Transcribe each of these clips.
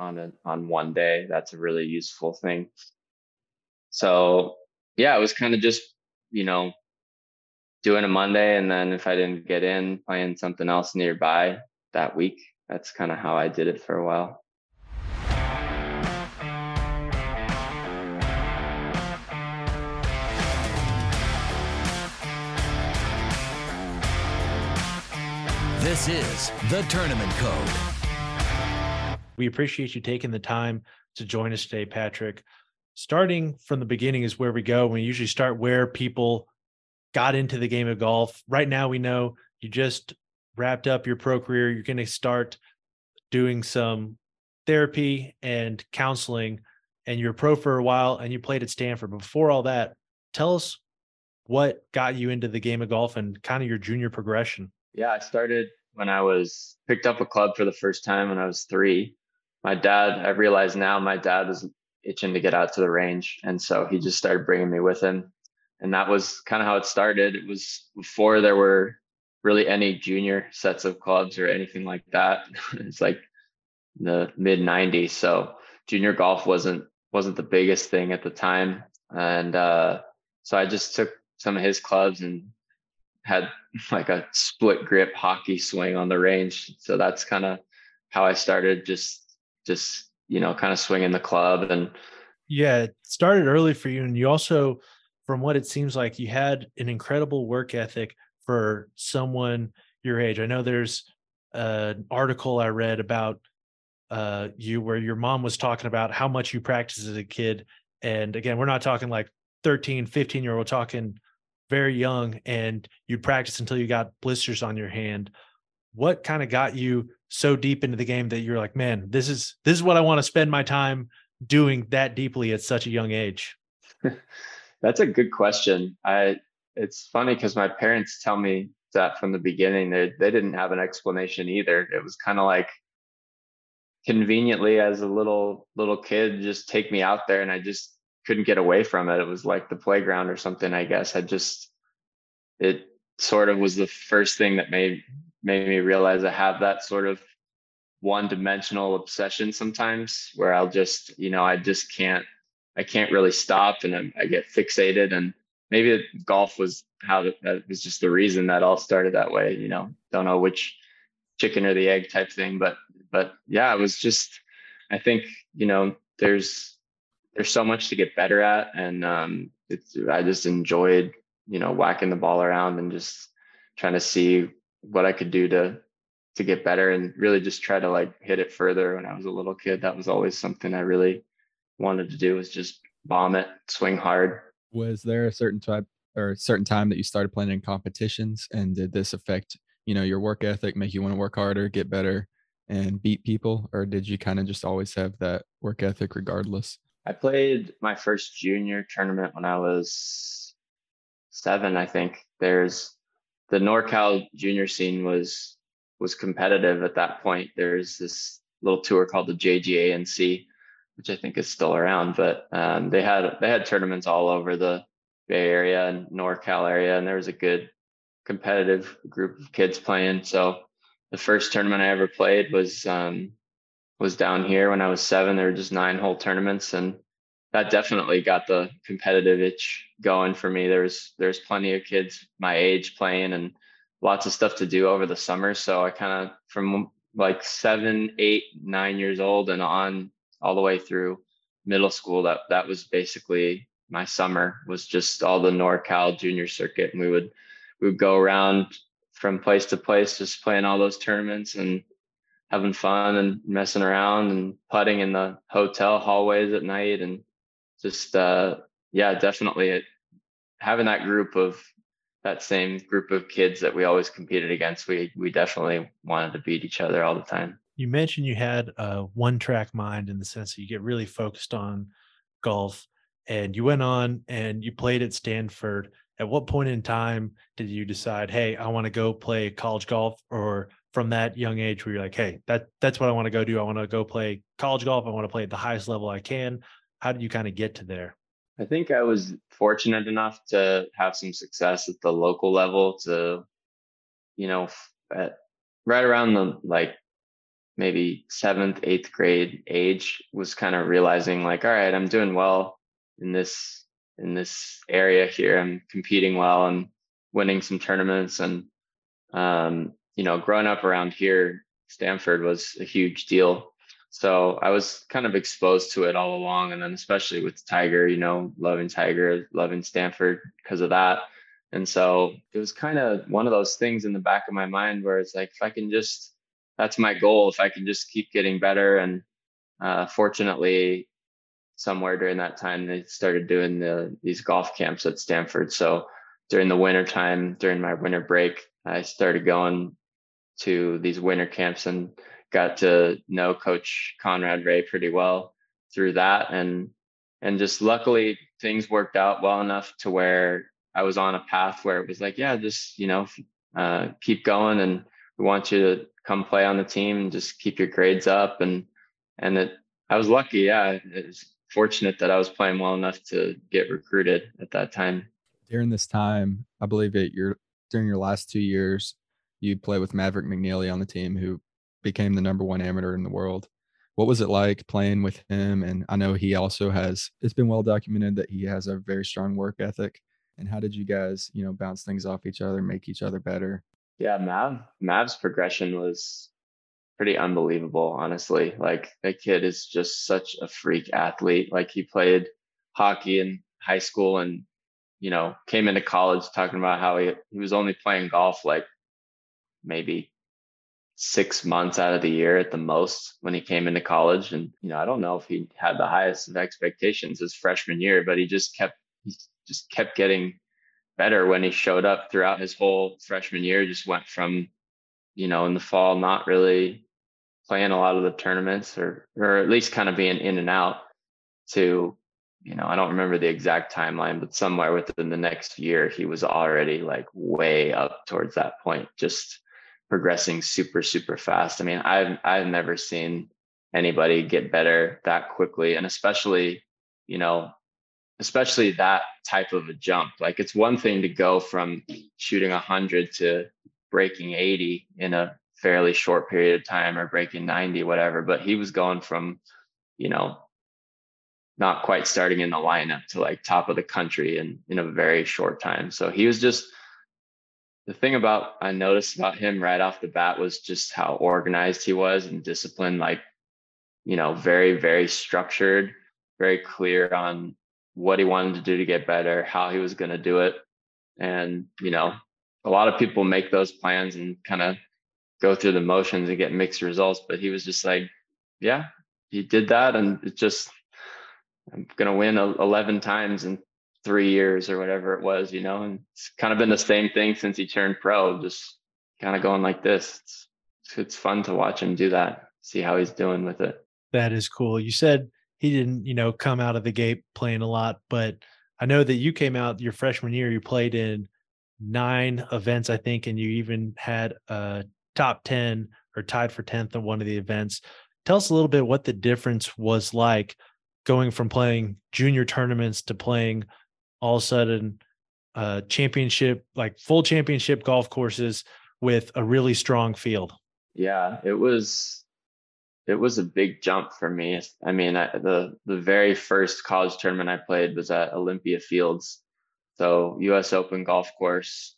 on a on one day. That's a really useful thing. So yeah, it was kind of just, you know, doing a Monday and then if I didn't get in, playing something else nearby that week. That's kind of how I did it for a while. This is the Tournament Code. We appreciate you taking the time to join us today, Patrick. Starting from the beginning is where we go. We usually start where people got into the game of golf. Right now, we know you just wrapped up your pro career. You're going to start doing some therapy and counseling, and you're pro for a while and you played at Stanford. Before all that, tell us what got you into the game of golf and kind of your junior progression. Yeah, I started when I was picked up a club for the first time when I was three. My dad, I realize now my dad was itching to get out to the range. And so he just started bringing me with him. And that was kind of how it started. It was before there were really any junior sets of clubs or anything like that. it's like the mid 90s. So junior golf wasn't wasn't the biggest thing at the time. And uh, so I just took some of his clubs and had like a split grip hockey swing on the range. So that's kind of how I started just just you know kind of swinging the club and yeah, it started early for you and you also from what it seems like you had an incredible work ethic for someone your age. I know there's an article I read about uh, you where your mom was talking about how much you practiced as a kid and again, we're not talking like 13, 15 year old, talking very young and you'd practice until you got blisters on your hand. What kind of got you so deep into the game that you're like, man, this is this is what I want to spend my time doing that deeply at such a young age? That's a good question. I it's funny because my parents tell me that from the beginning. They they didn't have an explanation either. It was kind of like conveniently as a little little kid, just take me out there and I just couldn't get away from it. It was like the playground or something, I guess. I just it sort of was the first thing that made made me realize I have that sort of one dimensional obsession sometimes where I'll just, you know, I just can't I can't really stop and I, I get fixated and maybe golf was how that was just the reason that all started that way, you know. Don't know which chicken or the egg type thing, but but yeah, it was just I think, you know, there's there's so much to get better at and um, it's i just enjoyed you know whacking the ball around and just trying to see what i could do to to get better and really just try to like hit it further when i was a little kid. That was always something i really wanted to do was just bomb it swing hard. Was there a certain type or a certain time that you started playing in competitions and did this affect you know your work ethic make you want to work harder get better and beat people? Or did you kind of just always have that work ethic regardless? I played my first junior tournament when I was seven, I think. There's the NorCal junior scene was was competitive at that point. There's this little tour called the JGANC, which I think is still around, but um, they had they had tournaments all over the Bay Area and NorCal area, and there was a good competitive group of kids playing. So the first tournament I ever played was um, was down here when I was seven. There were just nine hole tournaments, and that definitely got the competitive itch going for me. There's there's plenty of kids my age playing, and lots of stuff to do over the summer. So I kind of from like seven, eight, nine years old and on all the way through middle school. That that was basically my summer was just all the NorCal junior circuit, and we would we would go around from place to place, just playing all those tournaments and having fun and messing around and putting in the hotel hallways at night and just uh yeah definitely it, having that group of that same group of kids that we always competed against we we definitely wanted to beat each other all the time you mentioned you had a one track mind in the sense that you get really focused on golf and you went on and you played at stanford at what point in time did you decide hey i want to go play college golf or from that young age where you're like, hey, that that's what I want to go do. I want to go play college golf. I want to play at the highest level I can. How did you kind of get to there? I think I was fortunate enough to have some success at the local level to, you know, at, right around the like maybe seventh, eighth grade age was kind of realizing like, all right, I'm doing well in this in this area here. I'm competing well and winning some tournaments and um, you know, growing up around here, Stanford was a huge deal. So I was kind of exposed to it all along. And then especially with Tiger, you know, loving Tiger, loving Stanford because of that. And so it was kind of one of those things in the back of my mind where it's like, if I can just, that's my goal, if I can just keep getting better. And uh, fortunately, somewhere during that time, they started doing the these golf camps at Stanford. So during the winter time, during my winter break, I started going to these winter camps and got to know Coach Conrad Ray pretty well through that. And and just luckily things worked out well enough to where I was on a path where it was like, yeah, just you know, uh, keep going, and we want you to come play on the team and just keep your grades up. And and it, I was lucky, yeah, it was fortunate that I was playing well enough to get recruited at that time. During this time, I believe it your during your last two years, you played with Maverick McNealy on the team, who became the number one amateur in the world. What was it like playing with him? And I know he also has. It's been well documented that he has a very strong work ethic and how did you guys you know bounce things off each other make each other better yeah mav mav's progression was pretty unbelievable honestly like that kid is just such a freak athlete like he played hockey in high school and you know came into college talking about how he, he was only playing golf like maybe six months out of the year at the most when he came into college and you know i don't know if he had the highest of expectations his freshman year but he just kept he just kept getting better when he showed up throughout his whole freshman year. Just went from, you know, in the fall, not really playing a lot of the tournaments or, or at least kind of being in and out to, you know, I don't remember the exact timeline, but somewhere within the next year, he was already like way up towards that point, just progressing super, super fast. I mean, I've, I've never seen anybody get better that quickly. And especially, you know, especially that type of a jump. Like it's one thing to go from shooting 100 to breaking 80 in a fairly short period of time or breaking 90 whatever, but he was going from, you know, not quite starting in the lineup to like top of the country in in a very short time. So he was just the thing about I noticed about him right off the bat was just how organized he was and disciplined like you know very very structured very clear on what he wanted to do to get better, how he was going to do it. And, you know, a lot of people make those plans and kind of go through the motions and get mixed results. But he was just like, yeah, he did that. And it just, I'm going to win 11 times in three years or whatever it was, you know, and it's kind of been the same thing since he turned pro, just kind of going like this. It's, it's fun to watch him do that, see how he's doing with it. That is cool. You said he didn't, you know, come out of the gate playing a lot, but I know that you came out your freshman year, you played in nine events, I think, and you even had a top 10 or tied for 10th on one of the events. Tell us a little bit what the difference was like going from playing junior tournaments to playing all of a sudden uh championship like full championship golf courses with a really strong field. Yeah, it was it was a big jump for me. I mean, I, the the very first college tournament I played was at Olympia Fields, so U.S. Open golf course,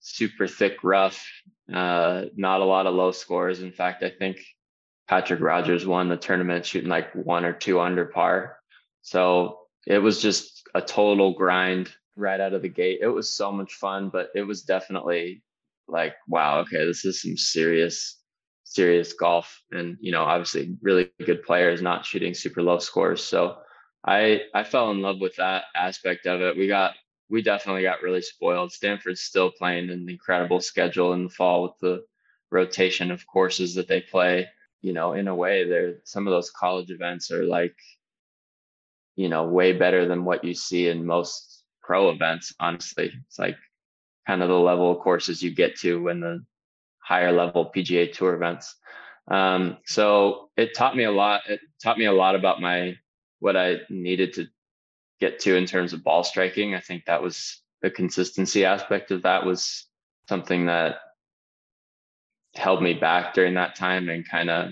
super thick rough, uh, not a lot of low scores. In fact, I think Patrick Rodgers won the tournament shooting like one or two under par. So it was just a total grind right out of the gate. It was so much fun, but it was definitely like, wow, okay, this is some serious serious golf. And you know obviously really good players not shooting super low scores. So i i fell in love with that aspect of it. We got we definitely got really spoiled. Stanford's still playing an incredible schedule in the fall with the rotation of courses that they play. You know in a way they're some of those college events are like you know way better than what you see in most pro events honestly it's like kind of the level of courses you get to when the higher level PGA Tour events. Um, so it taught me a lot. It taught me a lot about my what I needed to get to in terms of ball striking. I think that was the consistency aspect of that was something that held me back during that time and kind of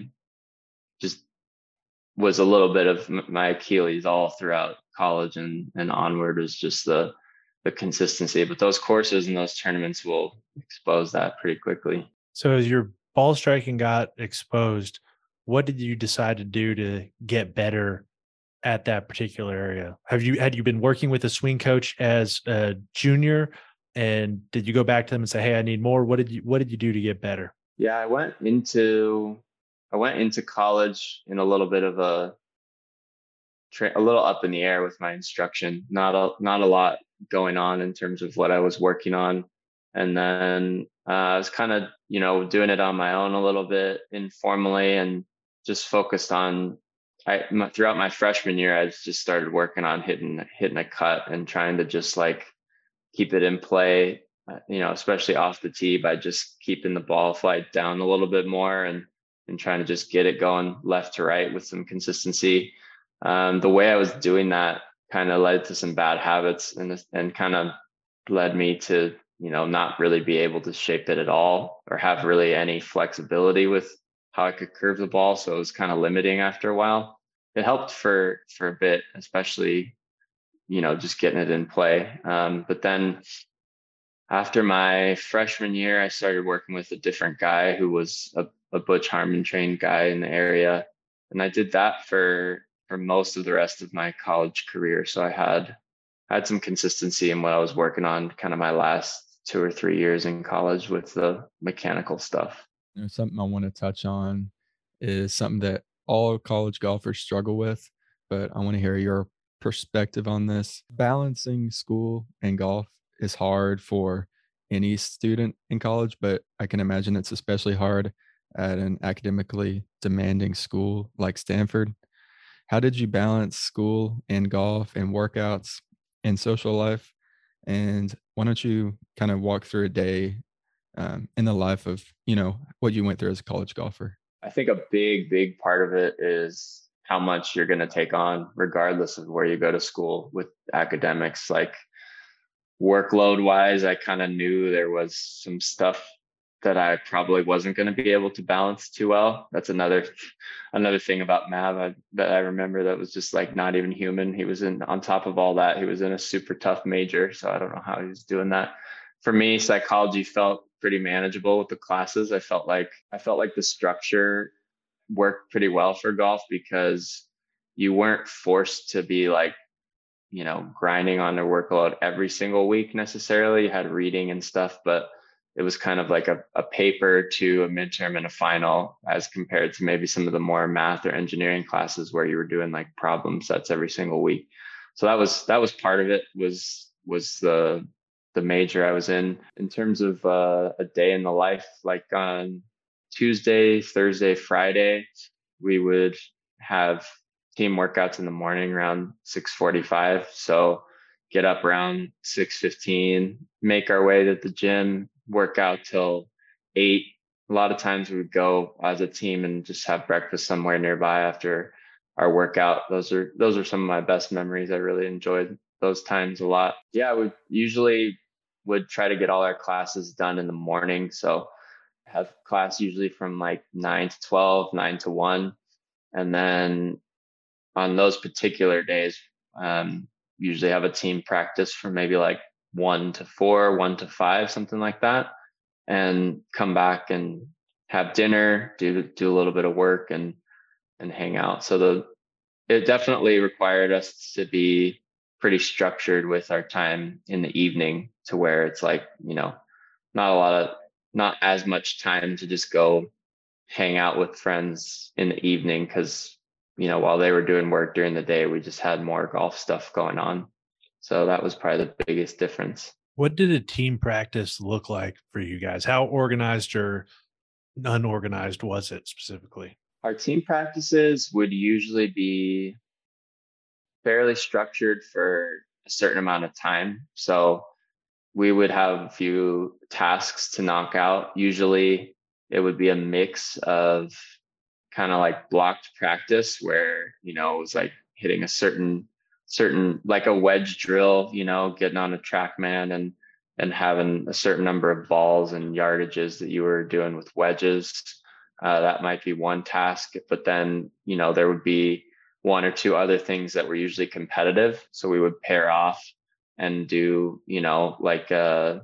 was a little bit of my Achilles all throughout college and and onward was just the the consistency. But those courses and those tournaments will expose that pretty quickly. So as your ball striking got exposed, what did you decide to do to get better at that particular area? Have you had you been working with a swing coach as a junior and did you go back to them and say, "Hey, I need more"? What did you what did you do to get better? Yeah, I went into I went into college in a little bit of a a little up in the air with my instruction. Not a not a lot going on in terms of what I was working on, and then uh, I was kind of you know doing it on my own a little bit informally and just focused on. I my, throughout my freshman year, I just started working on hitting hitting a cut and trying to just like keep it in play. Uh, you know, especially off the tee by just keeping the ball flight down a little bit more and and trying to just get it going left to right with some consistency um, the way I was doing that kind of led to some bad habits and and kind of led me to you know not really be able to shape it at all or have really any flexibility with how I could curve the ball. So it was kind of limiting after a while. It helped for for a bit, especially you know just getting it in play. Um, but then after my freshman year, I started working with a different guy who was a, a Butch Harmon trained guy in the area, and I did that for for most of the rest of my college career. So I had had some consistency in what I was working on kind of my last two or three years in college with the mechanical stuff. You know, something I want to touch on is something that all college golfers struggle with, but I want to hear your perspective on this. Balancing school and golf is hard for any student in college, but I can imagine it's especially hard at an academically demanding school like Stanford how did you balance school and golf and workouts and social life? And why don't you kind of walk through a day um, in the life of, you know, what you went through as a college golfer? I think a big, big part of it is how much you're going to take on, regardless of where you go to school with academics. Like workload wise, I kind of knew there was some stuff that I probably wasn't going to be able to balance too well. That's another another thing about Mav I, that I remember that was just like not even human. He was in on top of all that, he was in a super tough major, so I don't know how he was doing that. For me, psychology felt pretty manageable with the classes. I felt like I felt like the structure worked pretty well for golf because you weren't forced to be like you know grinding on their workload every single week necessarily. You had reading and stuff, but it was kind of like a, a paper to a midterm and a final as compared to maybe some of the more math or engineering classes where you were doing like problem sets every single week. So that was that was part of it was was the the major i was in. In terms of uh, a day in the life like on tuesday thursday friday we would have team workouts in the morning around 6.45 so get up around 6.15 make our way to the gym work out till eight. A lot of times we would go as a team and just have breakfast somewhere nearby after our workout. Those are those are some of my best memories. I really enjoyed those times a lot. Yeah, we usually would try to get all our classes done in the morning. So have class usually from like nine to 12, nine to one. And then on those particular days, um, usually have a team practice from maybe like one to four, one to five, something like that, and come back and have dinner, do do a little bit of work and and hang out. So the it definitely required us to be pretty structured with our time in the evening to where it's like, you know, not a lot of not as much time to just go hang out with friends in the evening because you know while they were doing work during the day we just had more golf stuff going on so that was probably the biggest difference. What did a team practice look like for you guys? How organized or unorganized was it specifically? Our team practices would usually be fairly structured for a certain amount of time. So we would have a few tasks to knock out. Usually it would be a mix of kind of like blocked practice where, you know, it was like hitting a certain certain like a wedge drill, you know, getting on a TrackMan and and having a certain number of balls and yardages that you were doing with wedges. Uh, that might be one task, but then you know there would be one or two other things that were usually competitive. So we would pair off and do you know like a uh,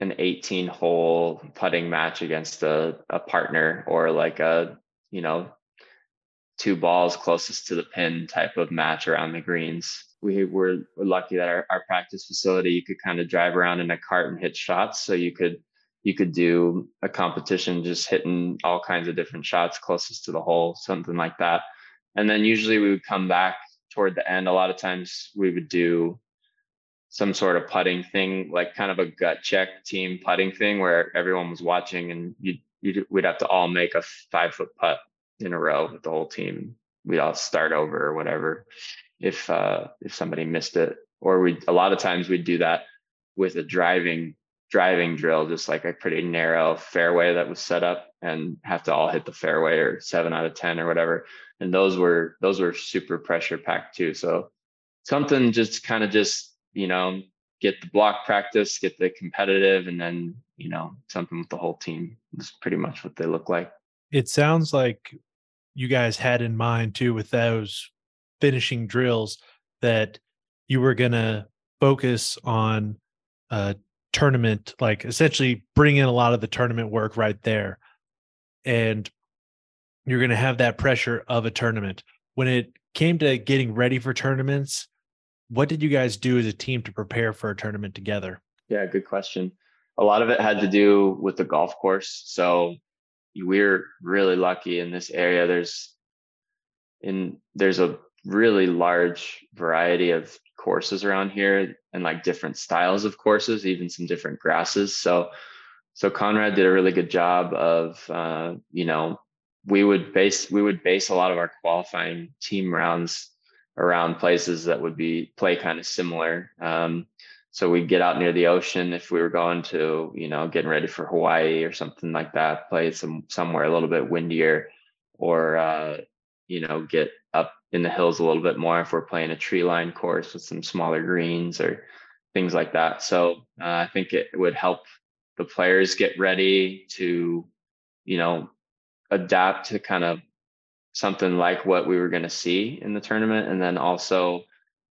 an 18 hole putting match against a, a partner or like a you know two balls closest to the pin type of match around the greens. We were, lucky that our, our practice facility you could kind of drive around in a cart and hit shots. So you could you could do a competition just hitting all kinds of different shots closest to the hole something like that. And then usually we would come back toward the end. A lot of times we would do some sort of putting thing, like kind of a gut check team putting thing where everyone was watching and you you we'd have to all make a five foot putt in a row with the whole team. We'd all start over or whatever if uh if somebody missed it. Or we a lot of times we'd do that with a driving driving drill, just like a pretty narrow fairway that was set up and have to all hit the fairway or seven out of ten or whatever. And those were those were super pressure packed too. So something just kind of just you know, get the block practice, get the competitive, and then, you know, something with the whole team is pretty much what they look like. It sounds like you guys had in mind too with those finishing drills that you were going to focus on a tournament, like essentially bring in a lot of the tournament work right there. And you're going to have that pressure of a tournament. When it came to getting ready for tournaments, what did you guys do as a team to prepare for a tournament together? Yeah, good question. A lot of it had to do with the golf course. So we're really lucky in this area. There's in there's a really large variety of courses around here and like different styles of courses, even some different grasses. So so Conrad did a really good job of uh, you know, we would base we would base a lot of our qualifying team rounds around places that would be play kind of similar. Um, so we'd get out near the ocean if we were going to, you know, getting ready for Hawaii or something like that, play some somewhere a little bit windier, or uh, you know, get up in the hills a little bit more if we're playing a tree line course with some smaller greens or things like that. So uh, I think it would help the players get ready to, you know, adapt to kind of something like what we were going to see in the tournament and then also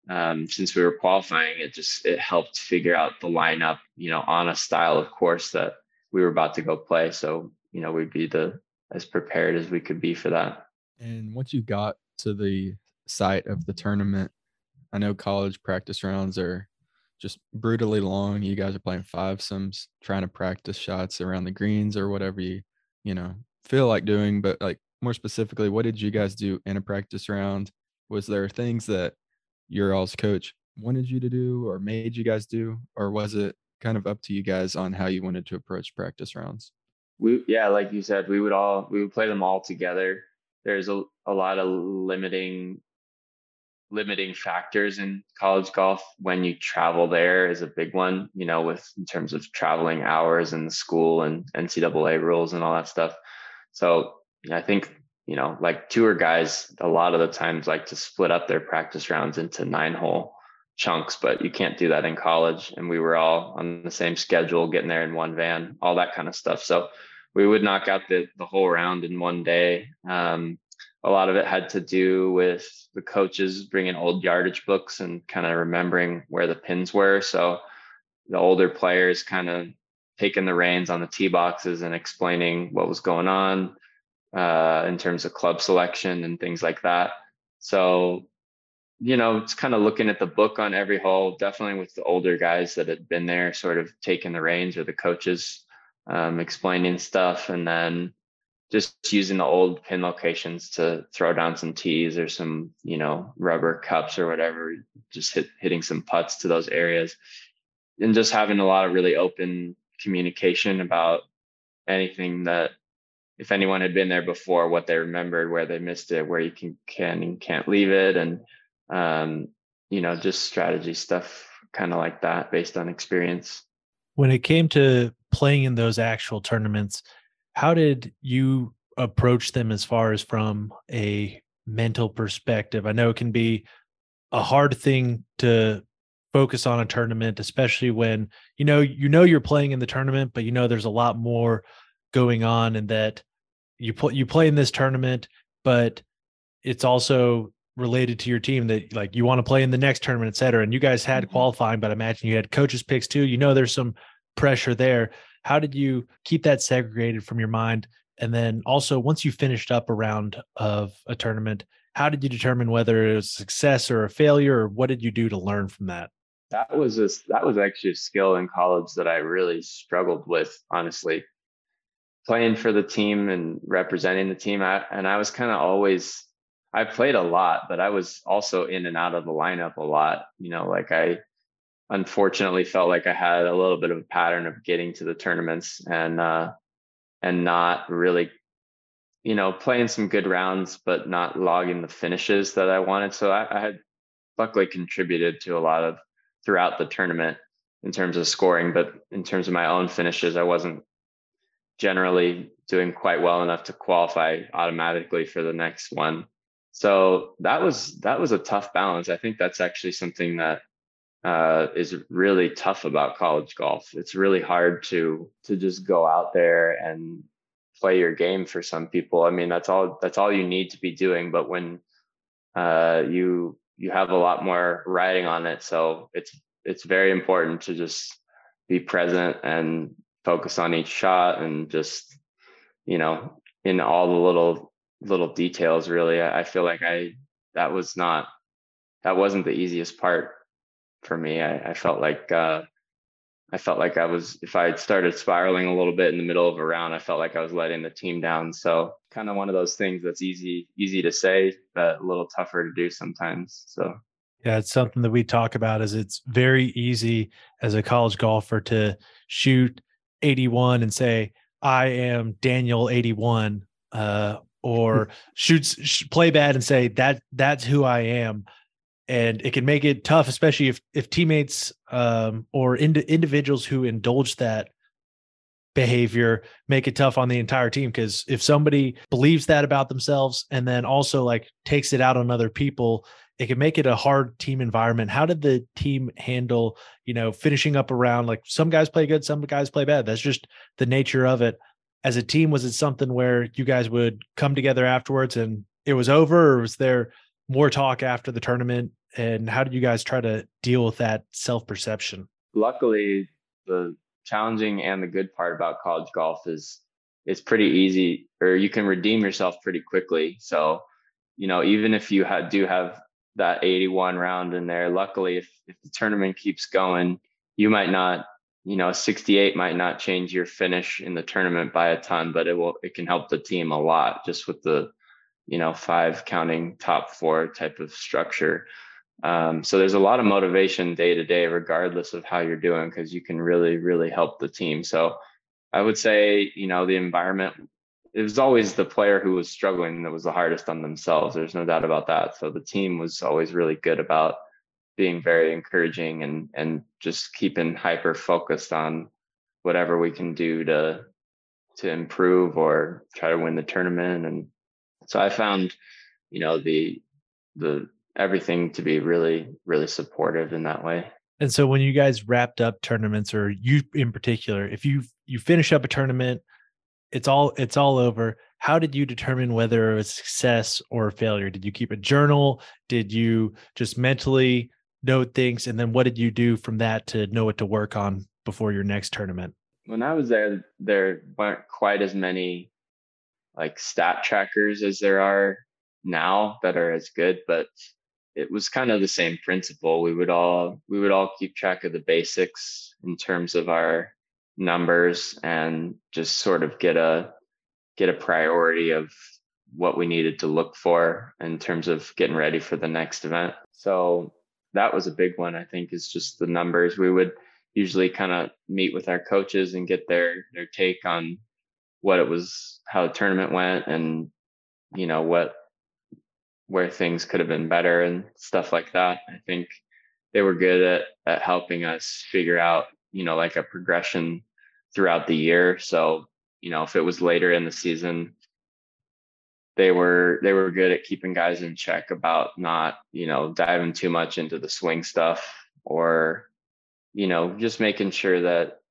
um, since we were qualifying it just it helped figure out the lineup you know on a style of course that we were about to go play. So you know we'd be the as prepared as we could be for that. And once you got to the site of the tournament i know college practice rounds are just brutally long. You guys are playing fivesomes trying to practice shots around the greens or whatever you you know feel like doing. But like more specifically, what did you guys do in a practice round? Was there things that your all's coach wanted you to do or made you guys do, or was it kind of up to you guys on how you wanted to approach practice rounds? We yeah, like you said, we would all we would play them all together. There's a, a lot of limiting limiting factors in college golf when you travel there is a big one, you know, with in terms of traveling hours and the school and NCAA rules and all that stuff. So I think, you know, like tour guys, a lot of the times like to split up their practice rounds into nine hole chunks, but you can't do that in college. And we were all on the same schedule, getting there in one van, all that kind of stuff. So we would knock out the, the whole round in one day. Um, a lot of it had to do with the coaches bringing old yardage books and kind of remembering where the pins were. So the older players kind of taking the reins on the tee boxes and explaining what was going on uh, in terms of club selection and things like that. So, you know, it's kind of looking at the book on every hole, definitely with the older guys that had been there, sort of taking the reins or the coaches um, explaining stuff, and then just using the old pin locations to throw down some tees or some, you know, rubber cups or whatever, just hit, hitting some putts to those areas. And just having a lot of really open communication about anything that if anyone had been there before, what they remembered, where they missed it, where you can can and can't leave it, and um, you know, just strategy stuff, kind of like that, based on experience. When it came to playing in those actual tournaments, how did you approach them as far as from a mental perspective? I know it can be a hard thing to focus on a tournament, especially when you know you know you're playing in the tournament, but you know there's a lot more going on, and that you play you play in this tournament, but it's also related to your team that like you want to play in the next tournament, et cetera. And you guys had mm-hmm. qualifying, but I imagine you had coaches picks too. You know there's some pressure there. How did you keep that segregated from your mind? And then also once you finished up a round of a tournament, how did you determine whether it was a success or a failure, or what did you do to learn from that? That was a, that was actually a skill in college that I really struggled with, honestly. Playing for the team and representing the team, I, and I was kind of always I played a lot, but I was also in and out of the lineup a lot. You know, like I unfortunately felt like I had a little bit of a pattern of getting to the tournaments and uh and not really you know playing some good rounds but not logging the finishes that I wanted. So I, I had luckily contributed to a lot of throughout the tournament in terms of scoring, but in terms of my own finishes, I wasn't generally doing quite well enough to qualify automatically for the next one. So that was that was a tough balance. I think that's actually something that uh, is really tough about college golf. It's really hard to to just go out there and play your game for some people. I mean that's all that's all you need to be doing but when uh, you you have a lot more riding on it so it's it's very important to just be present and focus on each shot and just you know in all the little little details really. I, feel like i that was not that wasn't the easiest part for me. I, I felt like uh, i felt like i was if i had started spiraling a little bit in the middle of a round i felt like i was letting the team down. So kind of one of those things that's easy easy to say but a little tougher to do sometimes. So. Yeah it's something that we talk about is it's very easy as a college golfer to shoot 81 and say i am daniel 81 uh, or hmm. shoots sh- play bad and say that that's who I am and it can make it tough especially if if teammates um, or ind- individuals who indulge that behavior make it tough on the entire team because if somebody believes that about themselves and then also like takes it out on other people it can make it a hard team environment. How did the team handle you know finishing up around like some guys play good some guys play bad. That's just the nature of it. As a team was it something where you guys would come together afterwards and it was over or was there more talk after the tournament? And how did you guys try to deal with that self-perception? Luckily the challenging and the good part about college golf is it's pretty easy or you can redeem yourself pretty quickly. So you know even if you ha- do have that 81 round in there luckily if, if the tournament keeps going you might not you know, 68 might not change your finish in the tournament by a ton, but it will, it can help the team a lot just with the, you know, five counting top four type of structure. Um, so there's a lot of motivation day to day, regardless of how you're doing, because you can really, really help the team. So I would say, you know, the environment, it was always the player who was struggling that was the hardest on themselves. There's no doubt about that. So the team was always really good about being very encouraging and and just keeping hyper focused on whatever we can do to to improve or try to win the tournament and so i found you know the the everything to be really really supportive in that way and so when you guys wrapped up tournaments or you in particular if you you finish up a tournament it's all it's all over. How did you determine whether it was success or failure? Did you keep a journal? Did you just mentally note things? And then what did you do from that to know what to work on before your next tournament? When i was there there weren't quite as many like stat trackers as there are now that are as good but it was kind of the same principle. We would all we would all keep track of the basics in terms of our numbers and just sort of get a get a priority of what we needed to look for in terms of getting ready for the next event so that was a big one. I think is just the numbers. We would usually kind of meet with our coaches and get their their take on what it was, how the tournament went, and you know what where things could have been better and stuff like that. I think they were good at at helping us figure out you know like a progression throughout the year. So you know if it was later in the season they were they were good at keeping guys in check about not you know diving too much into the swing stuff or you know just making sure that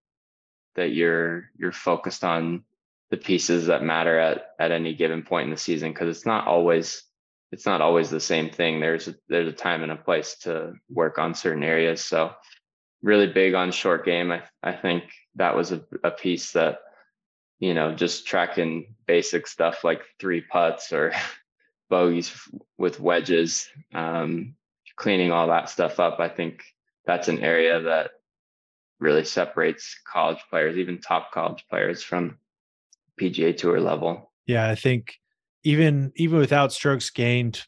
that you're you're focused on the pieces that matter at at any given point in the season because it's not always it's not always the same thing there's a, there's a time and a place to work on certain areas so really big on short game i i think that was a, a piece that you know just tracking basic stuff like three putts or bogeys with wedges um, cleaning all that stuff up i think that's an area that really separates college players even top college players from PGA Tour level. Yeah, I think even even without strokes gained,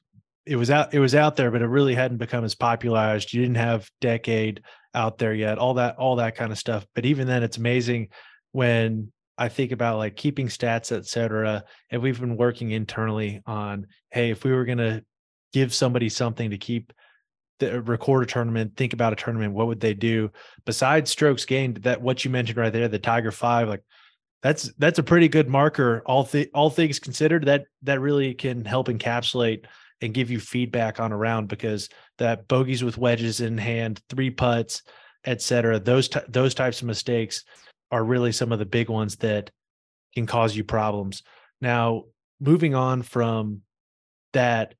it was out it was out there, but it really hadn't become as popularized. You didn't have DECADE out there yet, all that all that kind of stuff. But even then, it's amazing when I think about like keeping stats, et cetera. And we've been working internally on, hey, if we were gonna give somebody something to keep the uh, record a tournament, think about a tournament, what would they do besides strokes gained? That what you mentioned right there, the Tiger Five, like that's that's a pretty good marker. All all things considered, that that really can help encapsulate and give you feedback on a round because that bogeys with wedges in hand, three putts, etc. Those t- those types of mistakes are really some of the big ones that can cause you problems. Now, moving on from that,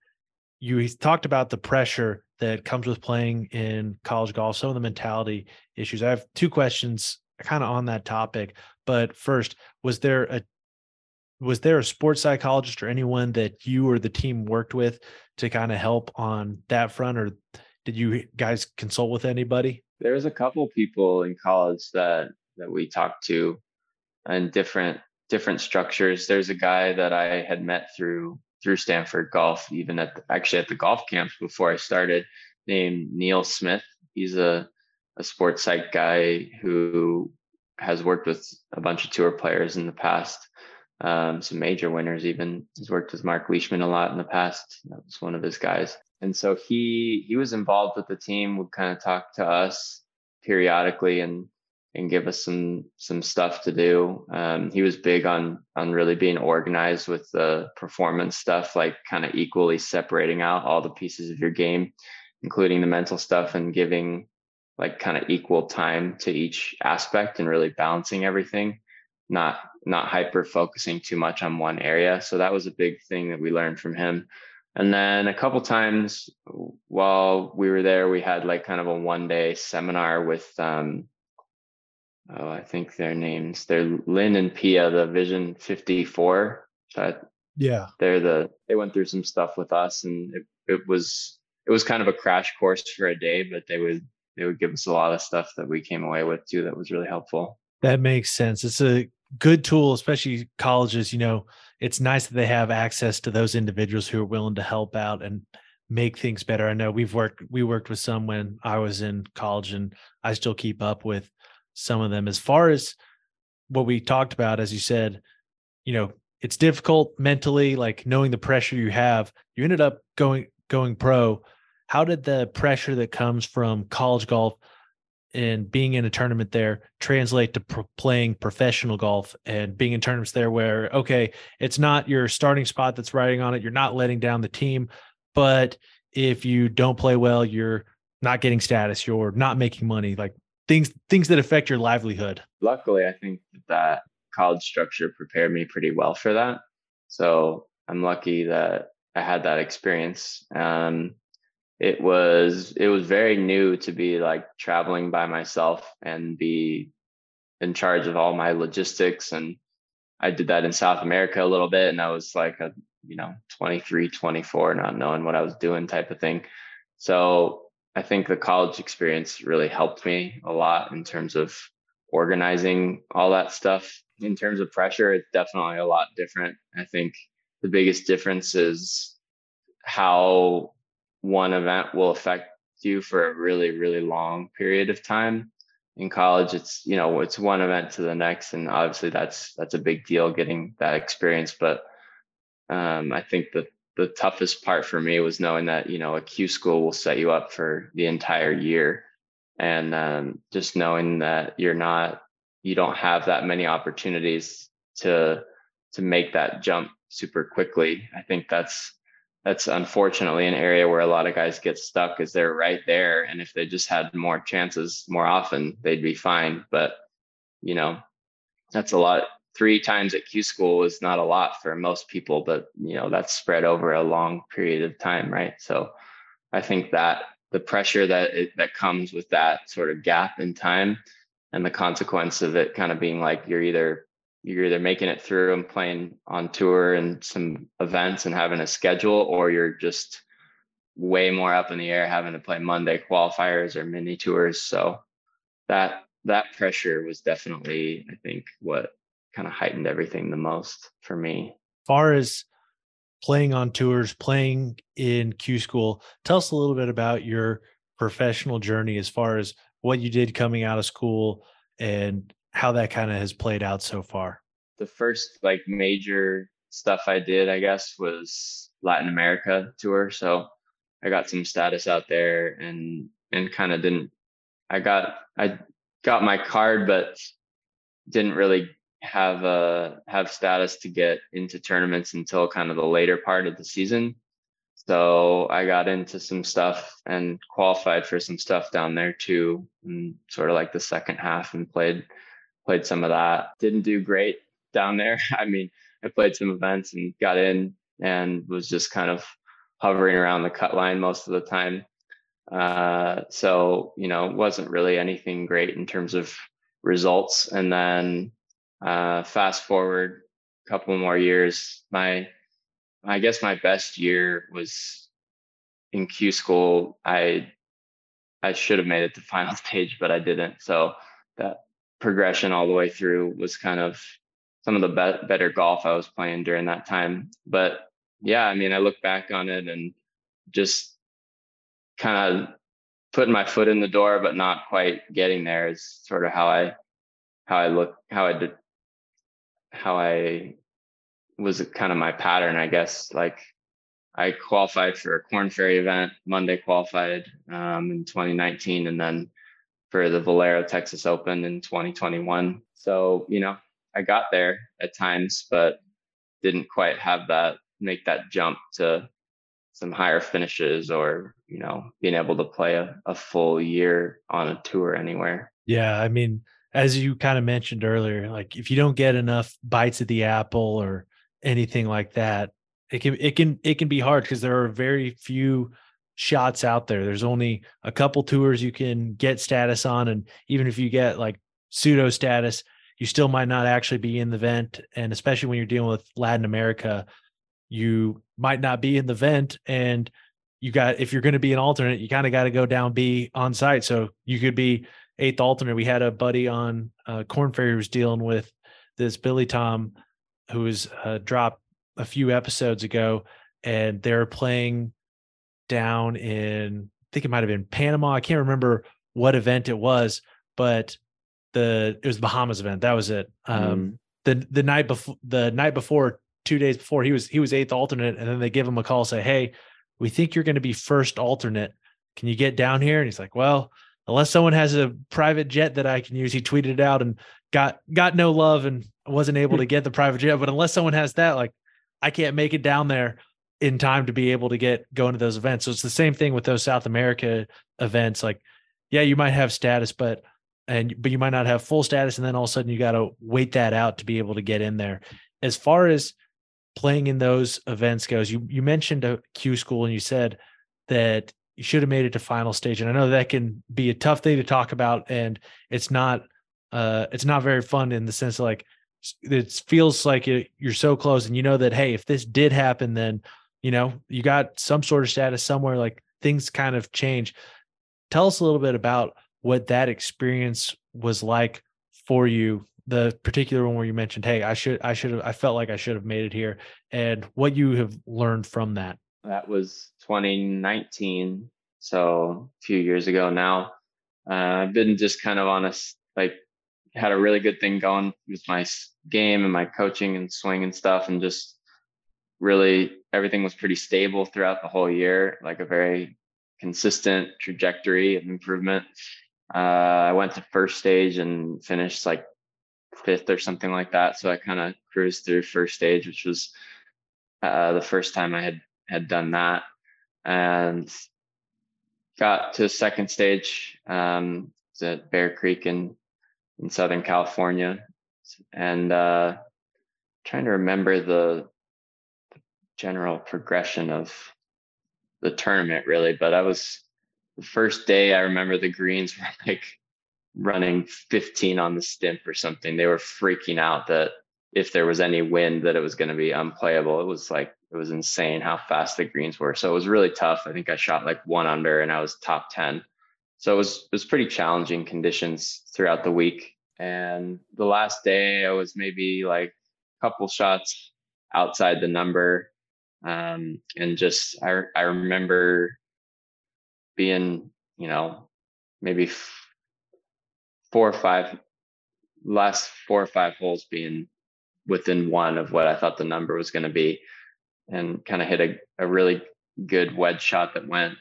you talked about the pressure that comes with playing in college golf, some of the mentality issues. I have two questions kind of on that topic. But first, was there a was there a sports psychologist or anyone that you or the team worked with to kind of help on that front, or did you guys consult with anybody? There's a couple people in college that that we talked to, and different different structures. There's a guy that I had met through through Stanford Golf, even at the, actually at the golf camps before I started, named Neil Smith. He's a a sports psych guy who has worked with a bunch of tour players in the past, um, some major winners even. He's worked with Mark Leishman a lot in the past. That was one of his guys. And so he he was involved with the team, would kind of talk to us periodically and and give us some some stuff to do. Um, he was big on on really being organized with the performance stuff, like kind of equally separating out all the pieces of your game, including the mental stuff, and giving like kind of equal time to each aspect and really balancing everything not not hyper focusing too much on one area so that was a big thing that we learned from him and then a couple times while we were there we had like kind of a one day seminar with um oh i think their names they're lynn and pia the vision 54 that yeah they're the they went through some stuff with us and it, it was it was kind of a crash course for a day but they would they would give us a lot of stuff that we came away with too that was really helpful. That makes sense. It's a good tool, especially colleges. You know, it's nice that they have access to those individuals who are willing to help out and make things better. I know we've worked we worked with some when I was in college and I still keep up with some of them. As far as what we talked about, as you said, you know, it's difficult mentally, like knowing the pressure you have. You ended up going going pro how did the pressure that comes from college golf and being in a tournament there translate to pro- playing professional golf and being in tournaments there where okay it's not your starting spot that's riding on it you're not letting down the team but if you don't play well you're not getting status you're not making money like things things that affect your livelihood. Luckily i think that college structure prepared me pretty well for that. So i'm lucky that i had that experience um, it was it was very new to be like traveling by myself and be in charge of all my logistics. And i did that in south america a little bit and i was like a you know 23 24 not knowing what i was doing type of thing. So i think the college experience really helped me a lot in terms of organizing all that stuff. In terms of pressure it's definitely a lot different. I think the biggest difference is how one event will affect you for a really really long period of time. In college it's you know it's one event to the next and obviously that's that's a big deal getting that experience but um, i think the the toughest part for me was knowing that you know a q school will set you up for the entire year. And um, just knowing that you're not you don't have that many opportunities to to make that jump super quickly i think that's that's unfortunately an area where a lot of guys get stuck is they're right there. And if they just had more chances more often, they'd be fine. But, you know, that's a lot. Three times at Q school is not a lot for most people, but, you know, that's spread over a long period of time, right? So I think that the pressure that it, that comes with that sort of gap in time and the consequence of it kind of being like you're either you're either making it through and playing on tour and some events and having a schedule, or you're just way more up in the air having to play Monday qualifiers or mini tours. So that that pressure was definitely, I think, what kind of heightened everything the most for me. far as playing on tours, playing in Q school, tell us a little bit about your professional journey as far as what you did coming out of school and how that kind of has played out so far. The first like major stuff I did, I guess, was Latin America tour. So I got some status out there and and kind of didn't I got I got my card but didn't really have uh have status to get into tournaments until kind of the later part of the season. So I got into some stuff and qualified for some stuff down there too, and sort of like the second half and played played some of that. Didn't do great down there. I mean, I played some events and got in and was just kind of hovering around the cut line most of the time. Uh, so, you know, wasn't really anything great in terms of results. And then uh, fast forward a couple more years, my, I guess my best year was in Q school. I, I should have made it to final stage, but I didn't. So that progression all the way through was kind of some of the be- better golf I was playing during that time. But yeah, I mean, I look back on it and just kind of putting my foot in the door, but not quite getting there is sort of how I, how I look, how I did, how I was kind of my pattern, I guess. Like I qualified for a Korn Ferry event, Monday qualified um, in 2019, and then for the Valero Texas Open in 2021. So, you know, I got there at times, but didn't quite have that make that jump to some higher finishes or, you know, being able to play a, a full year on a tour anywhere. Yeah. I mean, as you kind of mentioned earlier, like if you don't get enough bites at the apple or anything like that, it can it can it can be hard because there are very few shots out there. There's only a couple tours you can get status on. And even if you get like pseudo status, you still might not actually be in the vent. And especially when you're dealing with Latin America, you might not be in the vent. And you got, if you're going to be an alternate, you kind of got to go down B on site. So you could be eighth alternate. We had a buddy on uh, Korn Ferry was dealing with this Billy Tom who was uh, dropped a few episodes ago and they're playing down in I think it might have been Panama. I can't remember what event it was, but the it was the Bahamas event. That was it. Um, mm. the the night before the night before, two days before, he was he was eighth alternate, and then they give him a call, say, "Hey, we think you're going to be first alternate. Can you get down here?" And he's like, "Well, unless someone has a private jet that I can use." He tweeted it out and got got no love and wasn't able to get the private jet. But unless someone has that, like, I can't make it down there in time to be able to get going to those events. So it's the same thing with those South America events. Like, yeah, you might have status, but and but you might not have full status, and then all of a sudden you got to wait that out to be able to get in there. As far as playing in those events goes, you you mentioned a Q school and you said that you should have made it to final stage, and I know that can be a tough thing to talk about, and it's not uh it's not very fun in the sense of like it feels like you're so close and you know that hey if this did happen then you know, you got some sort of status somewhere, like things kind of change. Tell us a little bit about what that experience was like for you the particular one where you mentioned hey i should i should have i felt like i should have made it here and what you have learned from that that was 2019 so a few years ago now uh, i've been just kind of on a like had a really good thing going with my game and my coaching and swing and stuff and just really everything was pretty stable throughout the whole year, like a very consistent trajectory of improvement. Uh, I went to first stage and finished like fifth or something like that. So I kind of cruised through first stage, which was uh, the first time I had had done that and got to second stage um, at Bear Creek in in Southern California, and uh, trying to remember the, the general progression of the tournament really. But I was the first day. I remember the greens were like running 15 on the stimp or something. They were freaking out that if there was any wind that it was going to be unplayable. It was like it was insane how fast the greens were. So it was really tough. I think I shot like one under and I was top 10. So it was it was pretty challenging conditions throughout the week. And the last day I was maybe like a couple shots outside the number. Um, and just I I remember being, you know, maybe f- four or five last four or five holes being within one of what I thought the number was going to be and kind of hit a, a really good wedge shot that went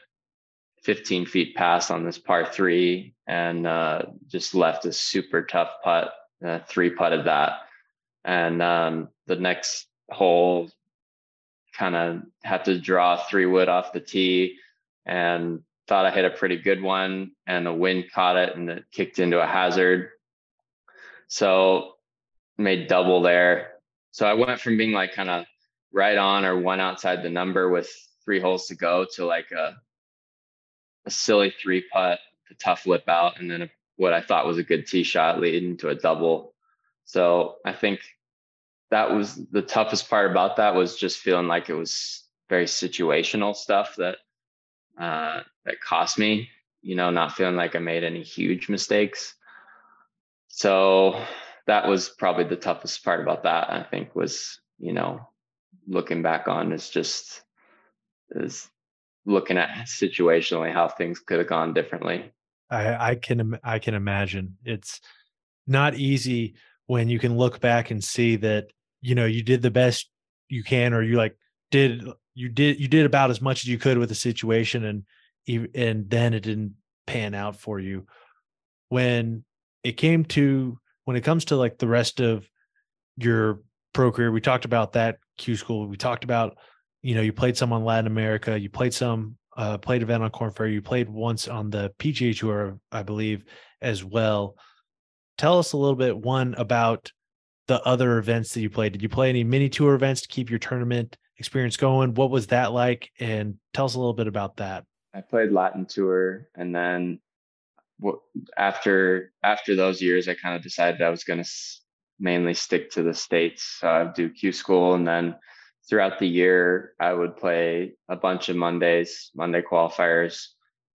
15 feet past on this par three and uh, just left a super tough putt, uh, three putted that. And um, the next hole kind of had to draw three wood off the tee and thought I hit a pretty good one and the wind caught it and it kicked into a hazard. So made double there. So I went from being like kind of right on or one outside the number with three holes to go to like a a silly three putt, a tough lip out, and then a, what I thought was a good tee shot leading to a double. So I think that was the toughest part about that was just feeling like it was very situational stuff that uh, that cost me. You know, not feeling like I made any huge mistakes. So that was probably the toughest part about that. I think was you know looking back on is just is looking at situationally how things could have gone differently. I, I can I can imagine it's not easy when you can look back and see that you know you did the best you can or you like did you did you did about as much as you could with the situation and and then it didn't pan out for you when it came to when it comes to like the rest of your pro career we talked about that q school we talked about you know, you played some on Latin America, you played some, uh, played event on Korn Ferry, you played once on the PGA Tour, I believe, as well. Tell us a little bit, one, about the other events that you played. Did you play any mini tour events to keep your tournament experience going? What was that like? And tell us a little bit about that. I played Latin tour, and then after after those years, I kind of decided I was going to mainly stick to the states. So I'd do Q school, and then throughout the year, I would play a bunch of Mondays, Monday qualifiers,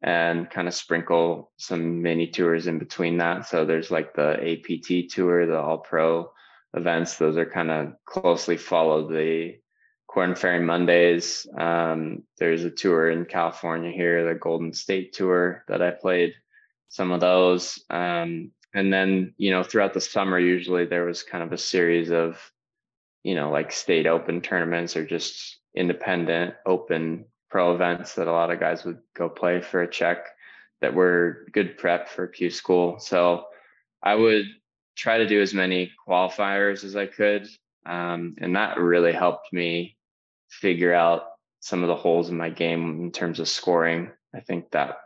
and kind of sprinkle some mini tours in between that. So there's like the APT tour, the All Pro events. Those are kind of closely follow the Korn Ferry Mondays. Um, there's a tour in California here, the Golden State Tour that I played some of those. Um, and then, you know, throughout the summer, usually there was kind of a series of you know, like state open tournaments or just independent open pro events that a lot of guys would go play for a check that were good prep for Q school. So I would try to do as many qualifiers as I could. Um, and that really helped me figure out some of the holes in my game in terms of scoring. I think that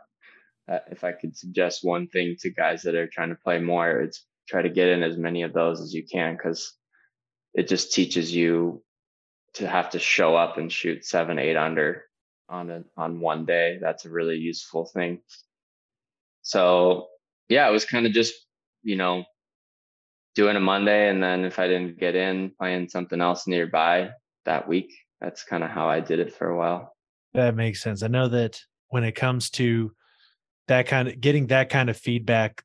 uh, if I could suggest one thing to guys that are trying to play more, it's try to get in as many of those as you can because it just teaches you to have to show up and shoot seven, eight under on a, on one day. That's a really useful thing. So yeah, it was kind of just, you know, doing a Monday. And then if I didn't get in, playing something else nearby that week. That's kind of how I did it for a while. That makes sense. I know that when it comes to that kind of getting that kind of feedback,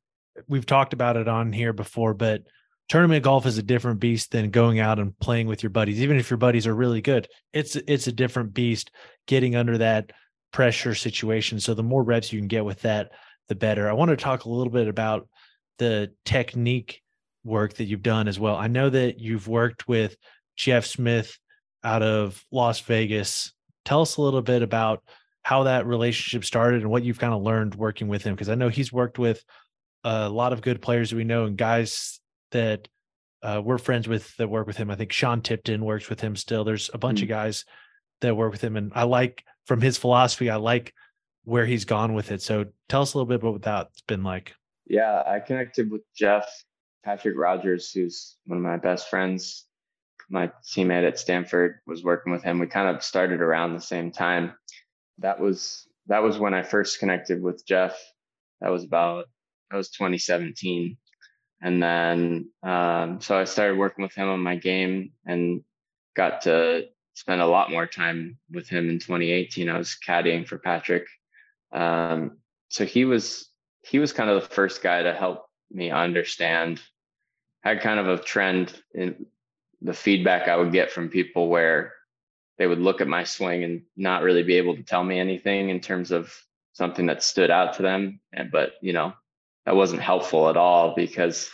we've talked about it on here before, but tournament golf is a different beast than going out and playing with your buddies even if your buddies are really good it's it's a different beast getting under that pressure situation so the more reps you can get with that the better i want to talk a little bit about the technique work that you've done as well i know that you've worked with jeff smith out of las vegas tell us a little bit about how that relationship started and what you've kind of learned working with him because i know he's worked with a lot of good players we know and guys that uh, we're friends with that work with him. I think Sean Tipton works with him still. There's a bunch mm. of guys that work with him, and I like from his philosophy. I like where he's gone with it. So tell us a little bit about what that's been like. Yeah, I connected with Jeff Patrick Rogers, who's one of my best friends. My teammate at Stanford was working with him. We kind of started around the same time. That was that was when I first connected with Jeff. That was about that was 2017. And then um, so I started working with him on my game and got to spend a lot more time with him in 2018. I was caddying for Patrick. Um, so he was he was kind of the first guy to help me understand had kind of a trend in the feedback I would get from people where they would look at my swing and not really be able to tell me anything in terms of something that stood out to them. And, but, you know, that wasn't helpful at all because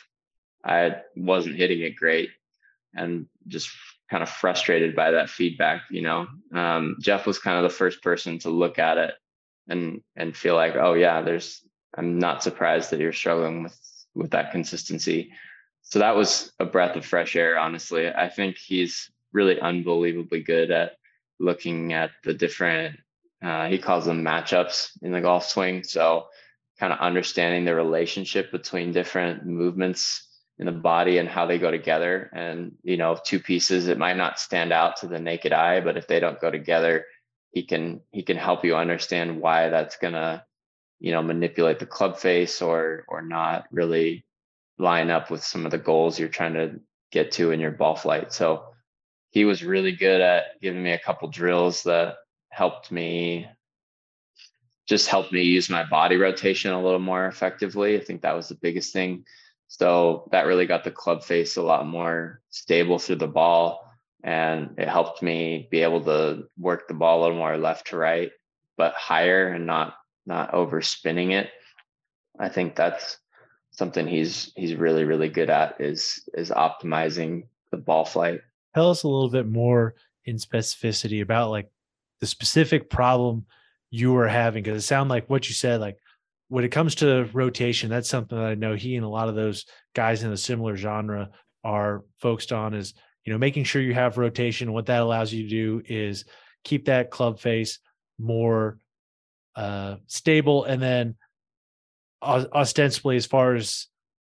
I wasn't hitting it great and just kind of frustrated by that feedback. You know, um, Jeff was kind of the first person to look at it and and feel like, oh yeah, there's. I'm not surprised that you're struggling with with that consistency. So that was a breath of fresh air. Honestly, I think he's really unbelievably good at looking at the different. Uh, he calls them matchups in the golf swing. So kind of understanding the relationship between different movements in the body and how they go together. And, you know, two pieces, it might not stand out to the naked eye, but if they don't go together, he can he can help you understand why that's gonna, you know, manipulate the club face or or not really line up with some of the goals you're trying to get to in your ball flight. So he was really good at giving me a couple drills that helped me just helped me use my body rotation a little more effectively. I think that was the biggest thing. So that really got the club face a lot more stable through the ball. And it helped me be able to work the ball a little more left to right, but higher and not not overspinning it. I think that's something he's he's really, really good at is is optimizing the ball flight. Tell us a little bit more in specificity about like the specific problem you were having because it sounded like what you said like when it comes to rotation, that's something that I know he and a lot of those guys in a similar genre are focused on is, you know, making sure you have rotation. What that allows you to do is keep that club face more uh, stable. And then ostensibly, as far as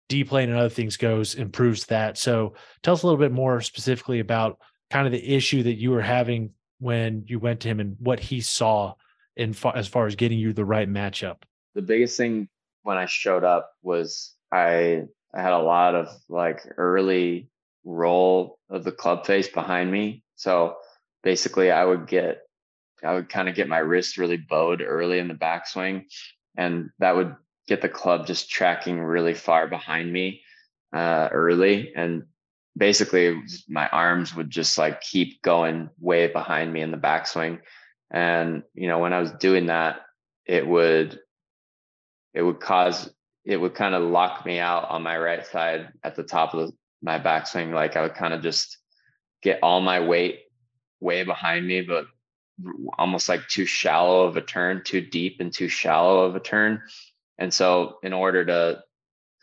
D-plane and other things goes, improves that. So tell us a little bit more specifically about kind of the issue that you were having when you went to him and what he saw in far, as far as getting you the right matchup the biggest thing when I showed up was I I had a lot of like early roll of the club face behind me. So basically I would get I would kind of get my wrist really bowed early in the backswing and that would get the club just tracking really far behind me uh, early and basically my arms would just like keep going way behind me in the backswing and you know when I was doing that it would it would cause it would kind of lock me out on my right side at the top of the, my backswing. Like I would kind of just get all my weight way behind me, but almost like too shallow of a turn, too deep and too shallow of a turn. And so, in order to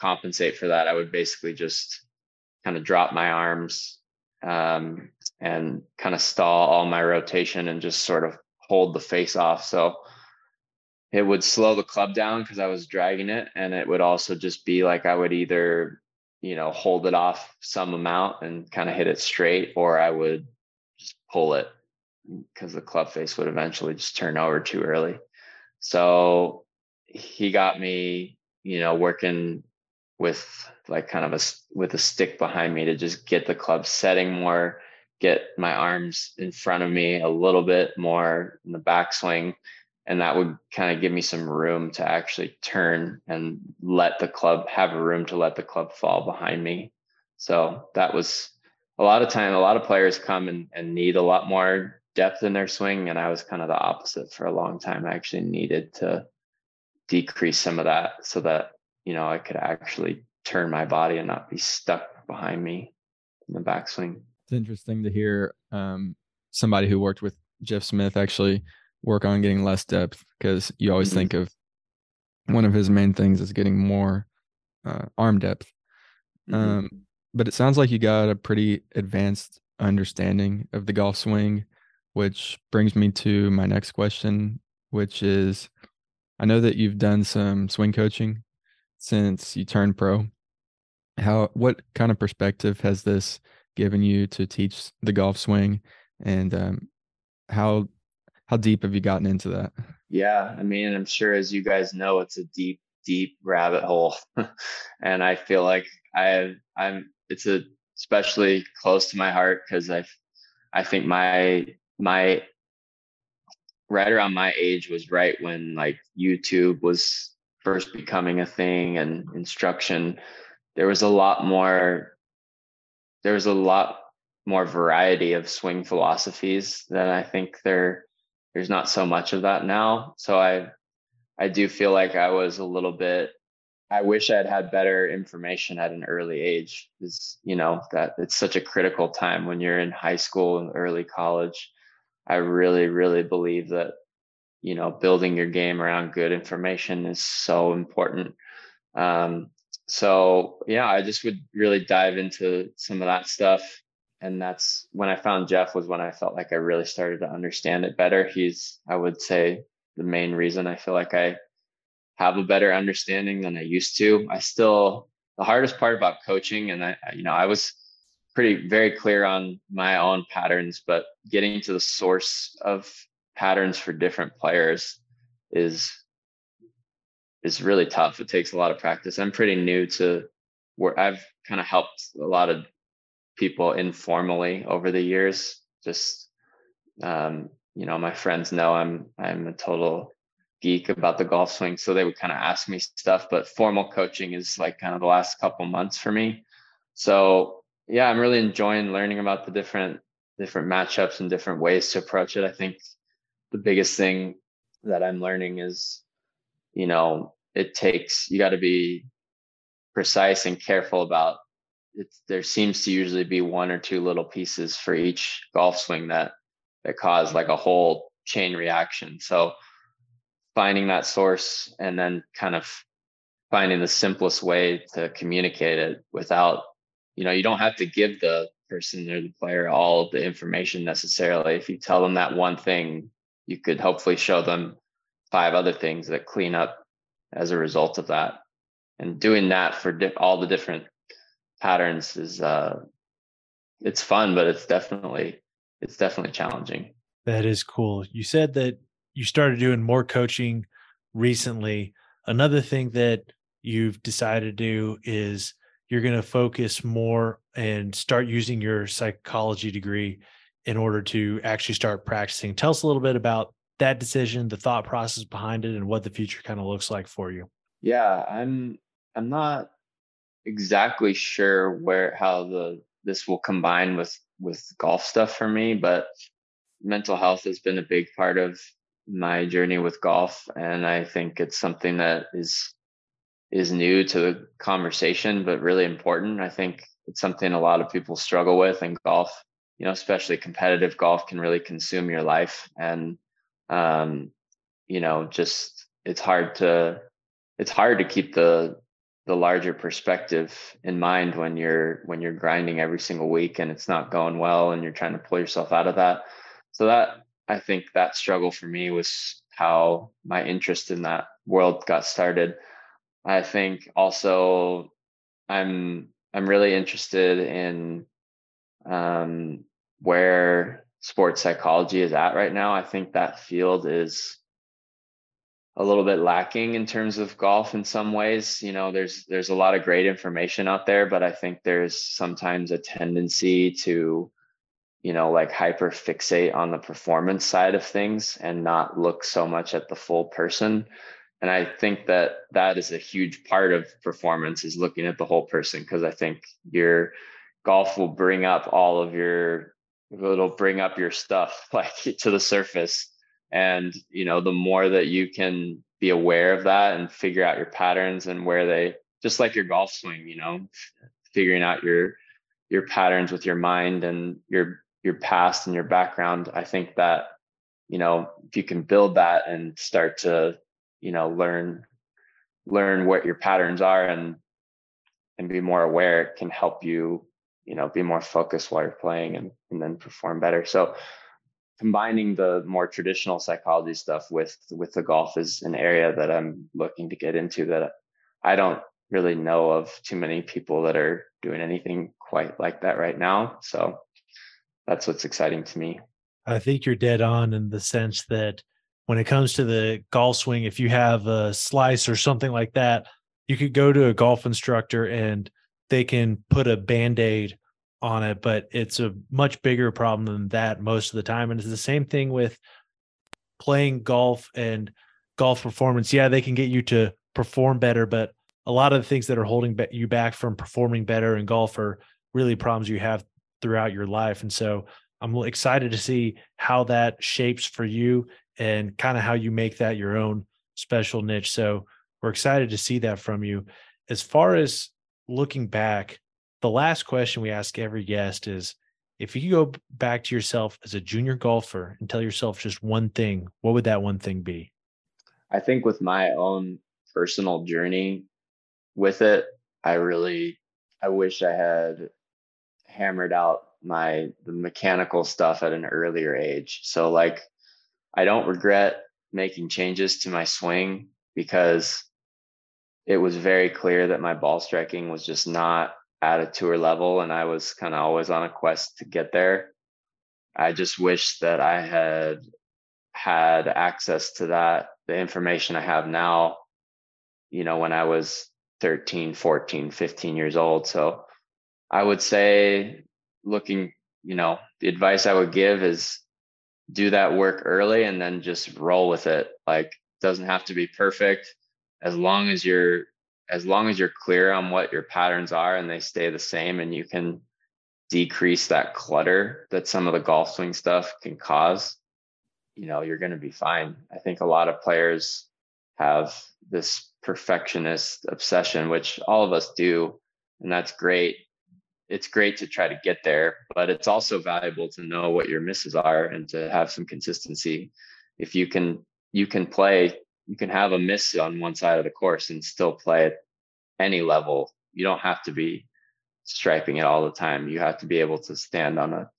compensate for that, I would basically just kind of drop my arms um, and kind of stall all my rotation and just sort of hold the face off. So it would slow the club down because I was dragging it. And it would also just be like I would either, you know, hold it off some amount and kind of hit it straight, or I would just pull it because the club face would eventually just turn over too early. So he got me, you know, working with like kind of a with a stick behind me to just get the club setting more, get my arms in front of me a little bit more in the backswing and that would kind of give me some room to actually turn and let the club have a room to let the club fall behind me. So that was a lot of time a lot of players come and, and need a lot more depth in their swing and i was kind of the opposite for a long time. I actually needed to decrease some of that so that you know i could actually turn my body and not be stuck behind me in the backswing it's interesting to hear um, somebody who worked with jeff smith actually work on getting less depth because you always mm-hmm. think of one of his main things is getting more uh, arm depth. Mm-hmm. Um, but it sounds like you got a pretty advanced understanding of the golf swing. which brings me to my next question, which is I know that you've done some swing coaching since you turned pro. How what kind of perspective has this given you to teach the golf swing and um, how how deep have you gotten into that? Yeah, I mean, I'm sure as you guys know, it's a deep, deep rabbit hole, and I feel like I I'm it's a especially close to my heart because I I think my my right around my age was right when like YouTube was first becoming a thing and instruction. There was a lot more, there was a lot more variety of swing philosophies that I think there there's not so much of that now. So I I do feel like I was a little bit I wish I'd had better information at an early age. Is you know that it's such a critical time when you're in high school and early college. I really, really believe that you know building your game around good information is so important. Um, so yeah, I just would really dive into some of that stuff, and that's when I found Jeff was when I felt like I really started to understand it better. He's I would say the main reason I feel like I have a better understanding than I used to. I still the hardest part about coaching, and I you know I was pretty very clear on my own patterns, but getting to the source of patterns for different players is is really tough. It takes a lot of practice. I'm pretty new to where I've kind of helped a lot of people informally over the years. Just um, you know, my friends know I'm I'm a total geek about the golf swing. So they would kind of ask me stuff, but formal coaching is like kind of the last couple months for me. So yeah, I'm really enjoying learning about the different different matchups and different ways to approach it. I think the biggest thing that I'm learning is, you know, it takes you got to be precise and careful about it. There seems to usually be one or two little pieces for each golf swing that that cause like a whole chain reaction. So finding that source and then kind of finding the simplest way to communicate it without you know you don't have to give the person or the player all the information necessarily. If you tell them that one thing you could hopefully show them five other things that clean up as a result of that. And doing that for di- all the different patterns is uh it's fun but it's definitely it's definitely challenging. That is cool. You said that you started doing more coaching recently. Another thing that you've decided to do is you're going to focus more and start using your psychology degree in order to actually start practicing. Tell us a little bit about that decision, the thought process behind it, and what the future kind of looks like for you. Yeah, I'm I'm not exactly sure where how the this will combine with with golf stuff for me, but mental health has been a big part of my journey with golf and i think it's something that is is new to the conversation but really important. I think it's something a lot of people struggle with in golf you know especially competitive golf can really consume your life. And um you know just it's hard to it's hard to keep the the larger perspective in mind when you're when you're grinding every single week and it's not going well and you're trying to pull yourself out of that. So that I think that struggle for me was how my interest in that world got started. I think also I'm I'm really interested in um, where sports psychology is at right now. I think that field is a little bit lacking in terms of golf in some ways. You know, there's there's a lot of great information out there, but I think there's sometimes a tendency to you know, like hyper fixate on the performance side of things and not look so much at the full person. And I think that that is a huge part of performance is looking at the whole person because I think your golf will bring up all of your it'll bring up your stuff like to the surface. And you know the more that you can be aware of that and figure out your patterns and where they just like your golf swing you know figuring out your your patterns with your mind and your your past and your background i think that you know if you can build that and start to you know learn learn what your patterns are and and be more aware it can help you you know be more focused while you're playing and and then perform better so combining the more traditional psychology stuff with with the golf is an area that I'm looking to get into that I don't really know of too many people that are doing anything quite like that right now. So that's what's exciting to me. I think you're dead on in the sense that when it comes to the golf swing, if you have a slice or something like that, you could go to a golf instructor and they can put a band aid on it, but it's a much bigger problem than that most of the time. And it's the same thing with playing golf and golf performance. Yeah, they can get you to perform better, but a lot of the things that are holding you back from performing better in golf are really problems you have throughout your life. And so I'm excited to see how that shapes for you and kind of how you make that your own special niche. So we're excited to see that from you. As far as looking back, the last question we ask every guest is if you go back to yourself as a junior golfer and tell yourself just one thing, what would that one thing be? I think with my own personal journey with it, I really I wish I had hammered out my the mechanical stuff at an earlier age. So like I don't regret making changes to my swing because it was very clear that my ball striking was just not at a tour level and I was kind of always on a quest to get there. I just wish that I had had access to that, the information I have now, you know, when I was 13, 14, 15 years old. So I would say, looking, you know, the advice I would give is do that work early and then just roll with it. Like, doesn't have to be perfect. As long as you're as long as you're clear on what your patterns are and they stay the same and you can decrease that clutter that some of the golf swing stuff can cause you know you're going to be fine. I think a lot of players have this perfectionist obsession which all of us do and that's great it's great to try to get there but it's also valuable to know what your misses are and to have some consistency if you can you can play you can have a miss on one side of the course and still play at any level. You don't have to be striping it all the time. You have to be able to stand on a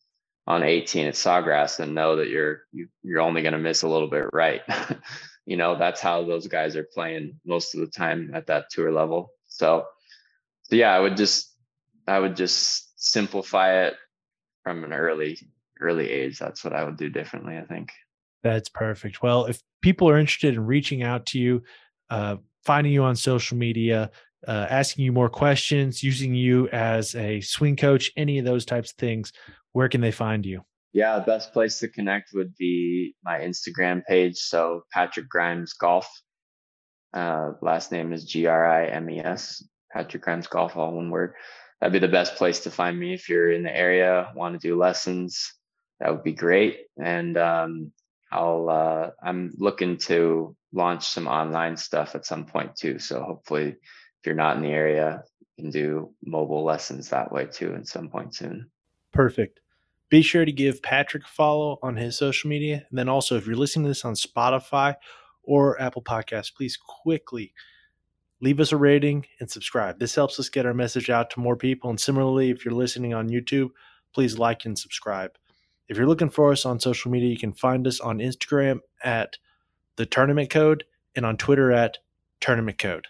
on 18 at sawgrass and know that you're you, you're only going to miss a little bit right. you know, that's how those guys are playing most of the time at that tour level. So, so yeah, I would just I would just simplify it from an early early age. That's what I would do differently, I think. That's perfect. Well, if people are interested in reaching out to you, uh, finding you on social media, uh, asking you more questions, using you as a swing coach, any of those types of things, where can they find you? Yeah, best place to connect would be my Instagram page. So Patrick Grimes Golf. Uh, last name is G R I M E S. Patrick Grimes Golf, all one word. That'd be the best place to find me if you're in the area, want to do lessons. That would be great. And um, I'll uh, I'm looking to launch some online stuff at some point too. So hopefully, if you're not in the area, you can do mobile lessons that way too at some point soon. Perfect. Be sure to give Patrick a follow on his social media. And then also, if you're listening to this on Spotify or Apple Podcasts, please quickly leave us a rating and subscribe. This helps us get our message out to more people. And similarly, if you're listening on YouTube, please like and subscribe. If you're looking for us on social media, you can find us on Instagram at the tournament code and on Twitter at tournament code.